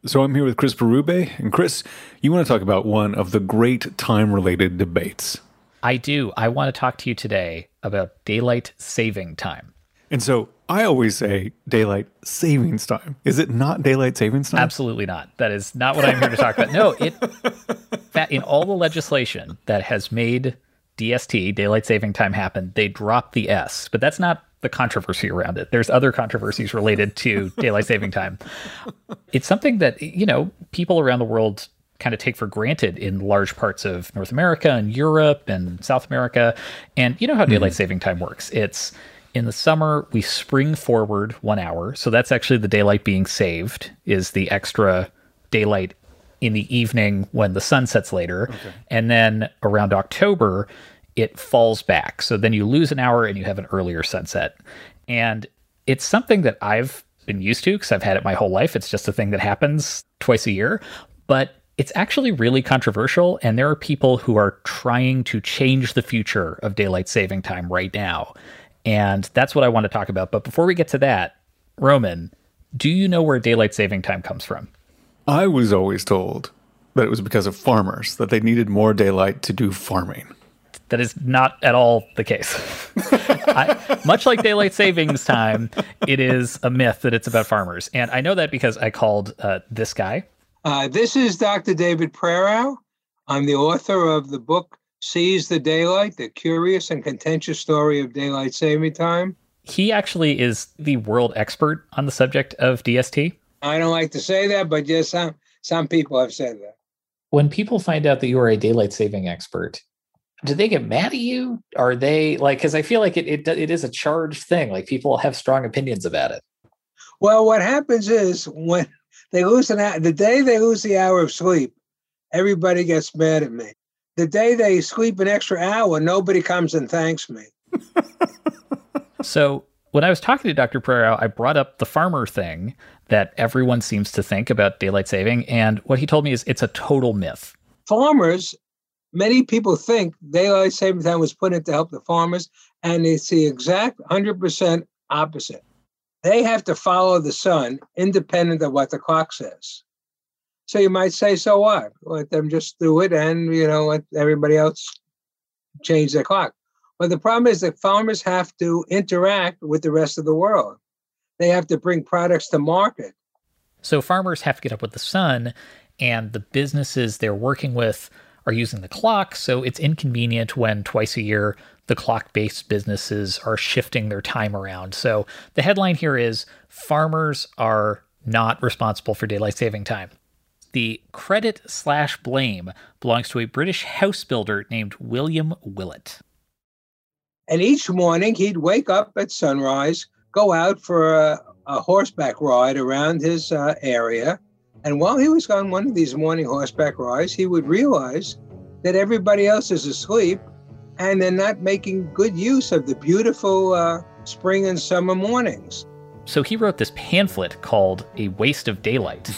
So I'm here with Chris Berube, and Chris, you want to talk about one of the great time-related debates. I do. I want to talk to you today about daylight saving time. And so I always say daylight savings time. Is it not daylight savings time? Absolutely not. That is not what I'm here to talk about. No, it in all the legislation that has made DST, daylight saving time happen, they dropped the S. But that's not the controversy around it. There's other controversies related to daylight saving time. It's something that, you know, people around the world kind of take for granted in large parts of North America and Europe and South America. And you know how daylight mm. saving time works. It's in the summer we spring forward 1 hour. So that's actually the daylight being saved is the extra daylight in the evening when the sun sets later. Okay. And then around October it falls back. So then you lose an hour and you have an earlier sunset. And it's something that I've been used to because I've had it my whole life. It's just a thing that happens twice a year. But it's actually really controversial. And there are people who are trying to change the future of daylight saving time right now. And that's what I want to talk about. But before we get to that, Roman, do you know where daylight saving time comes from? I was always told that it was because of farmers, that they needed more daylight to do farming. That is not at all the case. I, much like daylight savings time, it is a myth that it's about farmers. And I know that because I called uh, this guy. Uh, this is Dr. David Prerau. I'm the author of the book Seize the Daylight, the curious and contentious story of daylight saving time. He actually is the world expert on the subject of DST. I don't like to say that, but yes, some, some people have said that. When people find out that you are a daylight saving expert, do they get mad at you? Are they like because I feel like it, it it is a charged thing. Like people have strong opinions about it. Well, what happens is when they lose an hour, the day they lose the hour of sleep, everybody gets mad at me. The day they sleep an extra hour, nobody comes and thanks me. so when I was talking to Dr. Prerau, I brought up the farmer thing that everyone seems to think about daylight saving, and what he told me is it's a total myth. Farmers many people think daylight saving time was put in to help the farmers, and it's the exact 100% opposite. They have to follow the sun independent of what the clock says. So you might say, so what? Let them just do it and, you know, let everybody else change their clock. But the problem is that farmers have to interact with the rest of the world. They have to bring products to market. So farmers have to get up with the sun, and the businesses they're working with are using the clock, so it's inconvenient when twice a year the clock based businesses are shifting their time around. So the headline here is Farmers are not responsible for daylight saving time. The credit slash blame belongs to a British house builder named William Willett. And each morning he'd wake up at sunrise, go out for a, a horseback ride around his uh, area, and while he was on one of these morning horseback rides, he would realize that everybody else is asleep and they're not making good use of the beautiful uh, spring and summer mornings. So he wrote this pamphlet called A Waste of Daylight.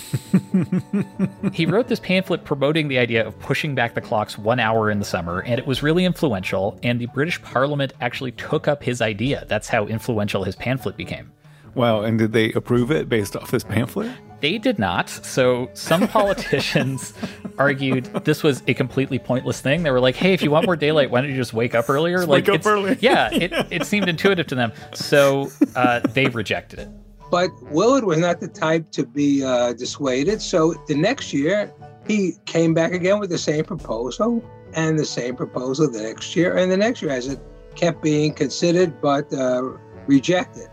he wrote this pamphlet promoting the idea of pushing back the clocks one hour in the summer, and it was really influential. And the British Parliament actually took up his idea. That's how influential his pamphlet became. Wow, and did they approve it based off this pamphlet? They did not. So some politicians argued this was a completely pointless thing. They were like, "Hey, if you want more daylight, why don't you just wake up earlier?" Just like, wake up early. yeah, it, it seemed intuitive to them. So uh, they rejected it. But Willard was not the type to be uh, dissuaded. So the next year, he came back again with the same proposal and the same proposal the next year and the next year as it kept being considered but uh, rejected.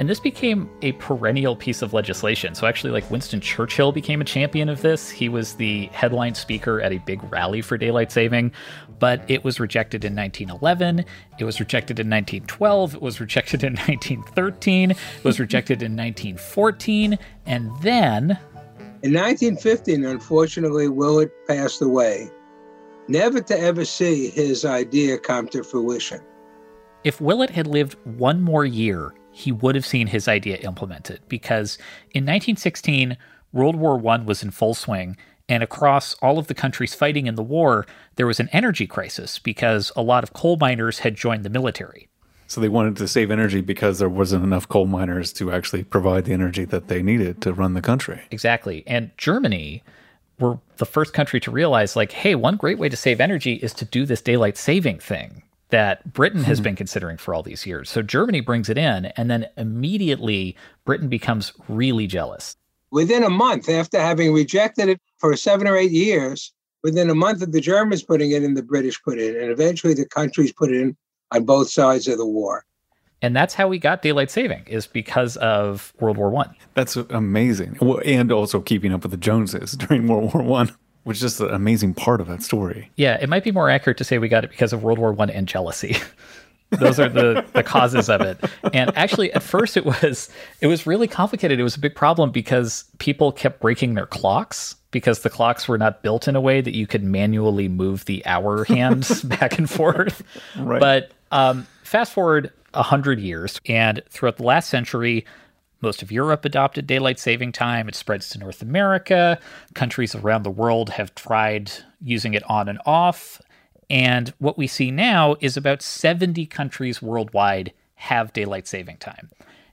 And this became a perennial piece of legislation. So, actually, like Winston Churchill became a champion of this. He was the headline speaker at a big rally for daylight saving, but it was rejected in 1911. It was rejected in 1912. It was rejected in 1913. It was rejected in 1914. And then. In 1915, unfortunately, Willard passed away, never to ever see his idea come to fruition. If Willett had lived one more year, he would have seen his idea implemented because in 1916, World War I was in full swing, and across all of the countries fighting in the war, there was an energy crisis because a lot of coal miners had joined the military. So they wanted to save energy because there wasn't enough coal miners to actually provide the energy that they needed to run the country. Exactly. And Germany were the first country to realize like, hey, one great way to save energy is to do this daylight saving thing that Britain has hmm. been considering for all these years. So Germany brings it in, and then immediately Britain becomes really jealous. Within a month after having rejected it for seven or eight years, within a month of the Germans putting it in, the British put it in, and eventually the countries put it in on both sides of the war. And that's how we got daylight saving is because of World War One. That's amazing, and also keeping up with the Joneses during World War One which is just an amazing part of that story. Yeah, it might be more accurate to say we got it because of World War One and jealousy. Those are the, the causes of it. And actually at first it was it was really complicated. It was a big problem because people kept breaking their clocks because the clocks were not built in a way that you could manually move the hour hands back and forth. Right. But um, fast forward a hundred years, and throughout the last century, most of Europe adopted daylight saving time. It spreads to North America. Countries around the world have tried using it on and off. And what we see now is about 70 countries worldwide have daylight saving time.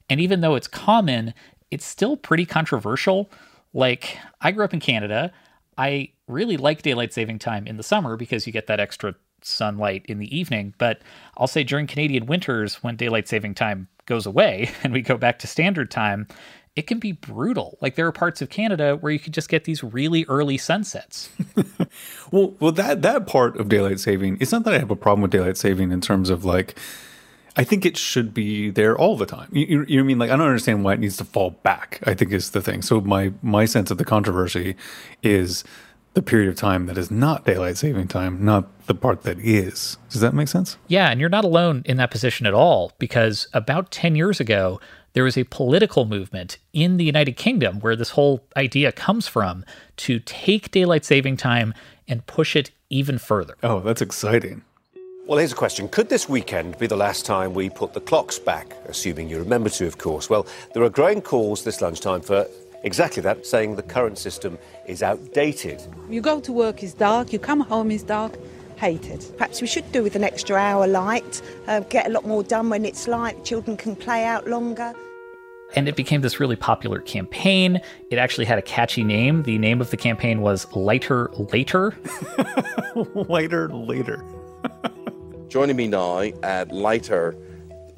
And even though it's common, it's still pretty controversial. Like, I grew up in Canada. I really like daylight saving time in the summer because you get that extra sunlight in the evening. But I'll say during Canadian winters, when daylight saving time goes away and we go back to standard time, it can be brutal. Like there are parts of Canada where you could just get these really early sunsets. well, well, that that part of daylight saving. It's not that I have a problem with daylight saving in terms of like. I think it should be there all the time. You, you, you mean? Like I don't understand why it needs to fall back. I think is the thing. So my my sense of the controversy is the period of time that is not daylight saving time, not the part that is. Does that make sense? Yeah, and you're not alone in that position at all because about 10 years ago, there was a political movement in the United Kingdom where this whole idea comes from to take daylight saving time and push it even further. Oh, that's exciting. Well, here's a question. Could this weekend be the last time we put the clocks back? Assuming you remember to, of course. Well, there are growing calls this lunchtime for exactly that, saying the current system is outdated. You go to work, it's dark, you come home, it's dark. Hated. Perhaps we should do with an extra hour light, uh, get a lot more done when it's light, children can play out longer. And it became this really popular campaign. It actually had a catchy name. The name of the campaign was Lighter Later. Lighter Later. Joining me now at Lighter,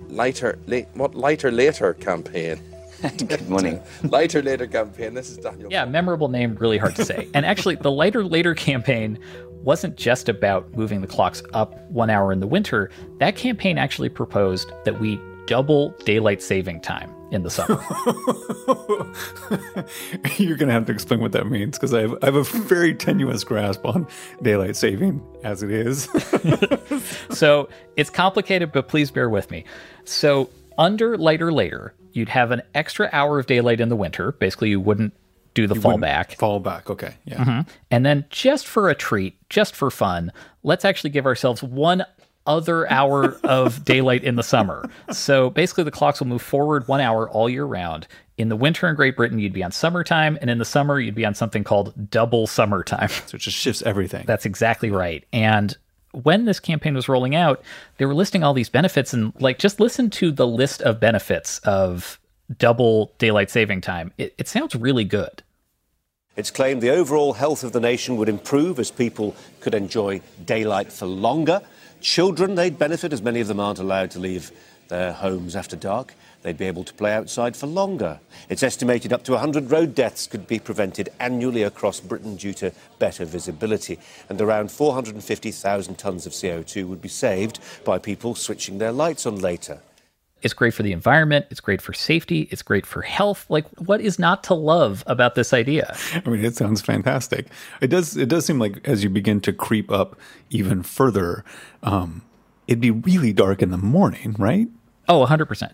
Lighter, what Lighter Later campaign Good morning. lighter later campaign. This is Daniel. Yeah, memorable name, really hard to say. and actually, the lighter later campaign wasn't just about moving the clocks up one hour in the winter. That campaign actually proposed that we double daylight saving time in the summer. You're going to have to explain what that means because I, I, have a very tenuous grasp on daylight saving as it is. so it's complicated, but please bear with me. So, under lighter later, you'd have an extra hour of daylight in the winter. Basically, you wouldn't do the you fall back. Fall back, okay, yeah. Mm-hmm. And then just for a treat, just for fun, let's actually give ourselves one other hour of daylight in the summer. So basically, the clocks will move forward one hour all year round. In the winter in Great Britain, you'd be on summertime, and in the summer, you'd be on something called double summertime. So it just shifts everything. That's exactly right. And when this campaign was rolling out, they were listing all these benefits and like just listen to the list of benefits of double daylight saving time. It, it sounds really good. It's claimed the overall health of the nation would improve as people could enjoy daylight for longer. Children, they'd benefit as many of them aren't allowed to leave their homes after dark. They'd be able to play outside for longer. It's estimated up to 100 road deaths could be prevented annually across Britain due to better visibility, and around 450,000 tonnes of CO2 would be saved by people switching their lights on later. It's great for the environment. It's great for safety. It's great for health. Like, what is not to love about this idea? I mean, it sounds fantastic. It does. It does seem like as you begin to creep up even further, um, it'd be really dark in the morning, right? Oh, 100%.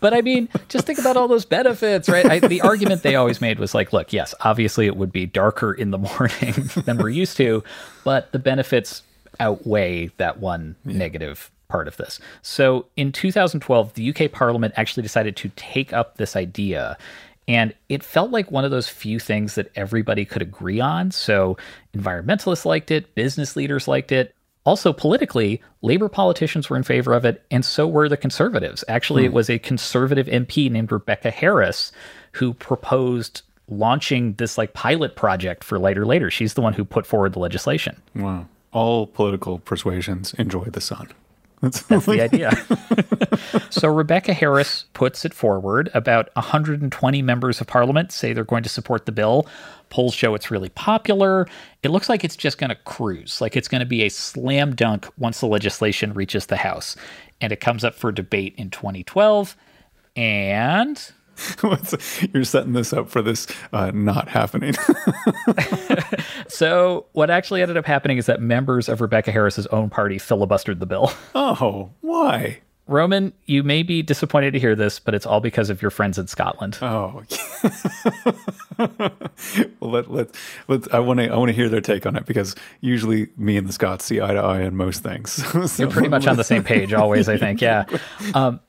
but I mean, just think about all those benefits, right? I, the argument they always made was like, look, yes, obviously it would be darker in the morning than we're used to, but the benefits outweigh that one yeah. negative part of this. So in 2012, the UK Parliament actually decided to take up this idea. And it felt like one of those few things that everybody could agree on. So environmentalists liked it, business leaders liked it. Also, politically, Labour politicians were in favor of it, and so were the Conservatives. Actually, hmm. it was a Conservative MP named Rebecca Harris who proposed launching this like pilot project for Lighter Later. She's the one who put forward the legislation. Wow. All political persuasions enjoy the sun. That's, That's the idea. so Rebecca Harris puts it forward. About 120 members of parliament say they're going to support the bill. Polls show it's really popular. It looks like it's just going to cruise, like it's going to be a slam dunk once the legislation reaches the House. And it comes up for debate in 2012. And You're setting this up for this uh, not happening. so, what actually ended up happening is that members of Rebecca Harris's own party filibustered the bill. Oh, why? Roman, you may be disappointed to hear this, but it's all because of your friends in Scotland. Oh, well, let let let. I want to I want to hear their take on it because usually me and the Scots see eye to eye on most things. so, You're pretty much on the same page always, I think. Yeah. Um,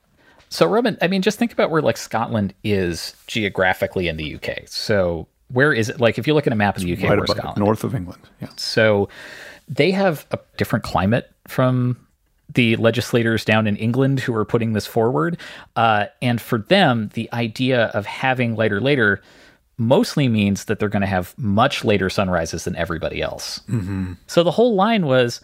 so, Roman, I mean, just think about where like Scotland is geographically in the UK. So, where is it? Like, if you look at a map of the UK, right where's Scotland? North of England. Yeah. So, they have a different climate from the legislators down in England who are putting this forward. Uh, and for them, the idea of having lighter later mostly means that they're going to have much later sunrises than everybody else. Mm-hmm. So the whole line was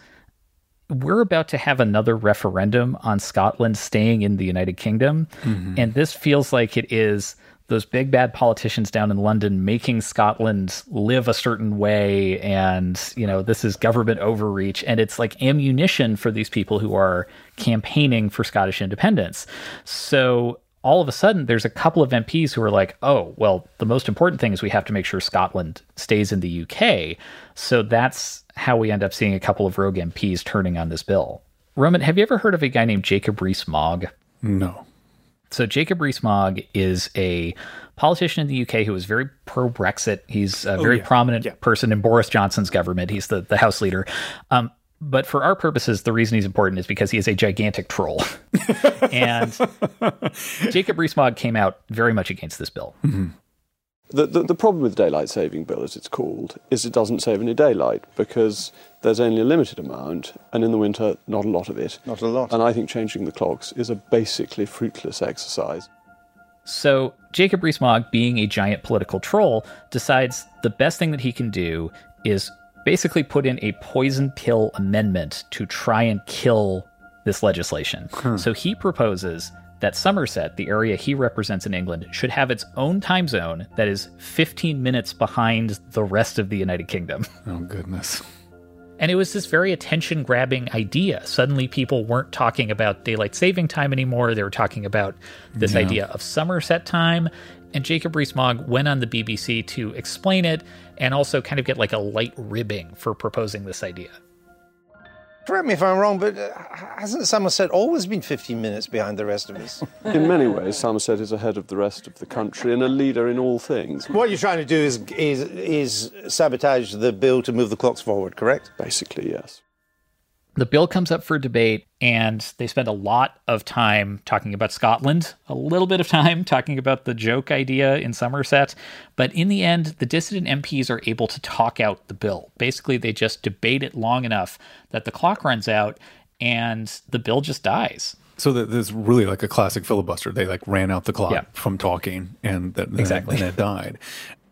we're about to have another referendum on Scotland staying in the United Kingdom. Mm-hmm. And this feels like it is those big bad politicians down in London making Scotland live a certain way. And, you know, this is government overreach. And it's like ammunition for these people who are campaigning for Scottish independence. So all of a sudden there's a couple of MPs who are like, oh, well, the most important thing is we have to make sure Scotland stays in the UK. So that's how we end up seeing a couple of rogue MPs turning on this bill. Roman, have you ever heard of a guy named Jacob Rees-Mogg? No. So Jacob Rees-Mogg is a politician in the UK who is very pro Brexit. He's a oh, very yeah. prominent yeah. person in Boris Johnson's government. He's the, the House leader. Um, but for our purposes, the reason he's important is because he is a gigantic troll. and Jacob Rees-Mogg came out very much against this bill. Mm-hmm. The, the, the, problem with daylight saving bill, as it's called, is it doesn't save any daylight because there's only a limited amount, and in the winter, not a lot of it. Not a lot. And I think changing the clocks is a basically fruitless exercise. So Jacob Rees-Mogg, being a giant political troll, decides the best thing that he can do is basically put in a poison pill amendment to try and kill this legislation. Hmm. So he proposes that Somerset, the area he represents in England, should have its own time zone that is 15 minutes behind the rest of the United Kingdom. Oh, goodness. And it was this very attention grabbing idea. Suddenly, people weren't talking about daylight saving time anymore. They were talking about this yeah. idea of Somerset time. And Jacob Rees-Mogg went on the BBC to explain it and also kind of get like a light ribbing for proposing this idea. Correct me if I'm wrong, but uh, hasn't Somerset always been 15 minutes behind the rest of us? in many ways, Somerset is ahead of the rest of the country and a leader in all things. What you're trying to do is, is, is sabotage the bill to move the clocks forward, correct? Basically, yes the bill comes up for debate and they spend a lot of time talking about Scotland, a little bit of time talking about the joke idea in Somerset. But in the end, the dissident MPs are able to talk out the bill. Basically, they just debate it long enough that the clock runs out and the bill just dies. So that there's really like a classic filibuster. They like ran out the clock yeah. from talking and that exactly. and it died.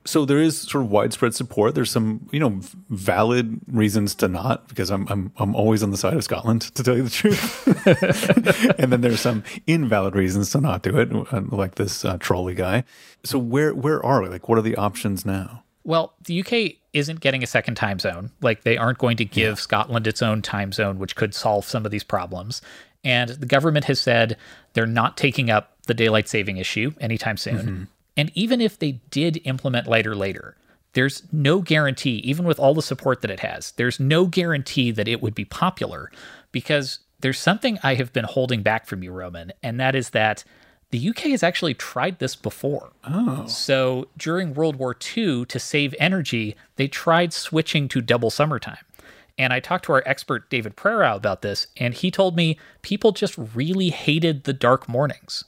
So there is sort of widespread support. There's some, you know, valid reasons to not, because I'm I'm I'm always on the side of Scotland, to tell you the truth. and then there's some invalid reasons to not do it, uh, like this uh, trolley guy. So where where are we? Like, what are the options now? Well, the UK isn't getting a second time zone. Like they aren't going to give yeah. Scotland its own time zone, which could solve some of these problems. And the government has said they're not taking up the daylight saving issue anytime soon. Mm-hmm. And even if they did implement lighter later, there's no guarantee, even with all the support that it has, there's no guarantee that it would be popular because there's something I have been holding back from you, Roman, and that is that the UK has actually tried this before. Oh. So during World War II, to save energy, they tried switching to double summertime. And I talked to our expert, David Prerau, about this, and he told me people just really hated the dark mornings.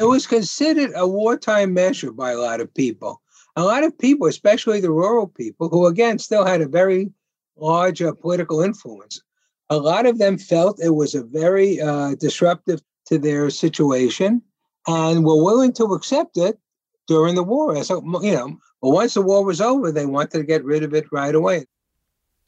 It was considered a wartime measure by a lot of people. A lot of people, especially the rural people, who again still had a very large uh, political influence, a lot of them felt it was a very uh, disruptive to their situation and were willing to accept it during the war. So, you know, but once the war was over, they wanted to get rid of it right away.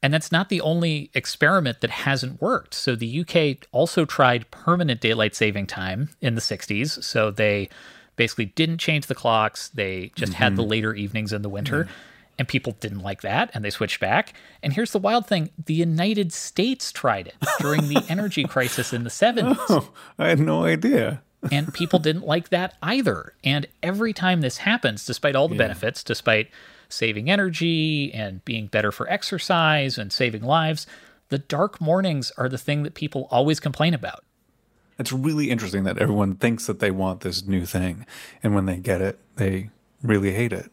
And that's not the only experiment that hasn't worked. So the UK also tried permanent daylight saving time in the 60s. So they basically didn't change the clocks, they just mm-hmm. had the mm-hmm. later evenings in the winter. Mm-hmm. And people didn't like that and they switched back. And here's the wild thing the United States tried it during the energy crisis in the 70s. Oh, I had no idea and people didn't like that either. And every time this happens, despite all the yeah. benefits, despite saving energy and being better for exercise and saving lives, the dark mornings are the thing that people always complain about. It's really interesting that everyone thinks that they want this new thing. And when they get it, they really hate it.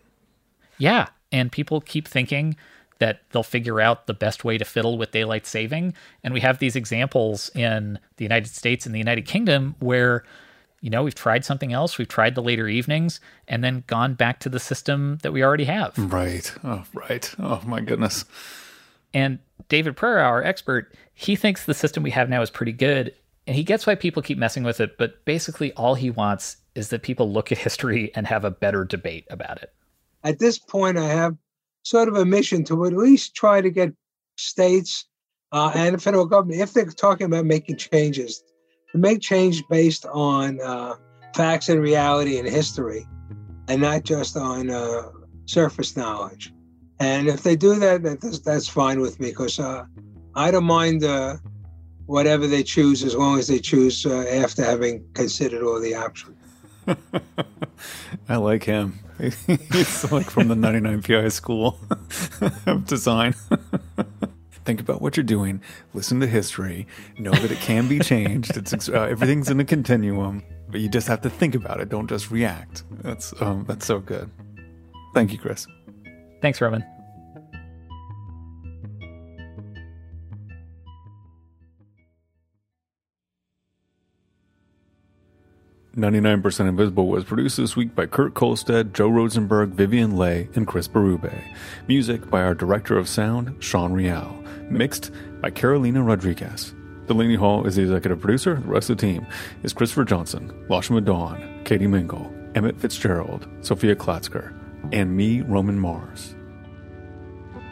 Yeah. And people keep thinking that they'll figure out the best way to fiddle with daylight saving. And we have these examples in the United States and the United Kingdom where you know, we've tried something else. We've tried the later evenings and then gone back to the system that we already have. Right. Oh, right. Oh, my goodness. And David Prerau, our expert, he thinks the system we have now is pretty good. And he gets why people keep messing with it. But basically, all he wants is that people look at history and have a better debate about it. At this point, I have sort of a mission to at least try to get states uh, and the federal government, if they're talking about making changes, to make change based on uh, facts and reality and history, and not just on uh, surface knowledge. And if they do that, that's, that's fine with me because uh, I don't mind uh, whatever they choose as long as they choose uh, after having considered all the options. I like him. He's like from the 99PI school of design think about what you're doing, listen to history, know that it can be changed. It's uh, everything's in a continuum, but you just have to think about it. Don't just react. That's um, that's so good. Thank you, Chris. Thanks, Roman. 99% Invisible was produced this week by Kurt Kolstad, Joe Rosenberg, Vivian Le, and Chris Berube. Music by our director of sound, Sean Real. Mixed by Carolina Rodriguez. Delaney Hall is the executive producer. The rest of the team is Christopher Johnson, Lasha Madan, Katie Mingle, Emmett Fitzgerald, Sophia Klatzker, and me, Roman Mars.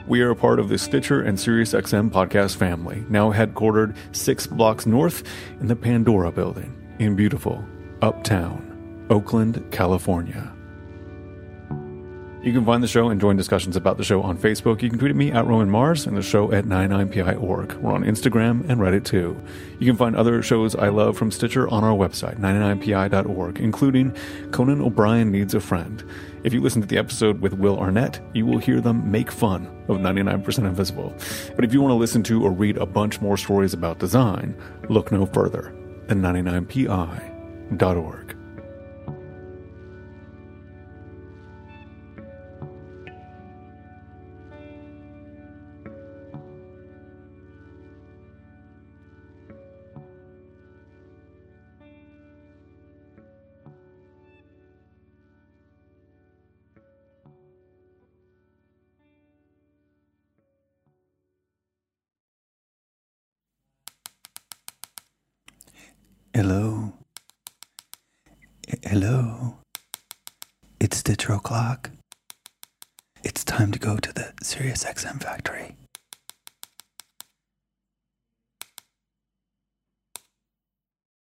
We are a part of the Stitcher and SiriusXM podcast family, now headquartered six blocks north in the Pandora building in beautiful Uptown, Oakland, California. You can find the show and join discussions about the show on Facebook. You can tweet at me at Roman Mars and the show at 99pi.org. We're on Instagram and Reddit too. You can find other shows I love from Stitcher on our website, 99pi.org, including Conan O'Brien Needs a Friend. If you listen to the episode with Will Arnett, you will hear them make fun of 99% Invisible. But if you want to listen to or read a bunch more stories about design, look no further than 99pi Hello. Hello. It's Stitcher O'Clock. it's time to go to the SiriusXM factory.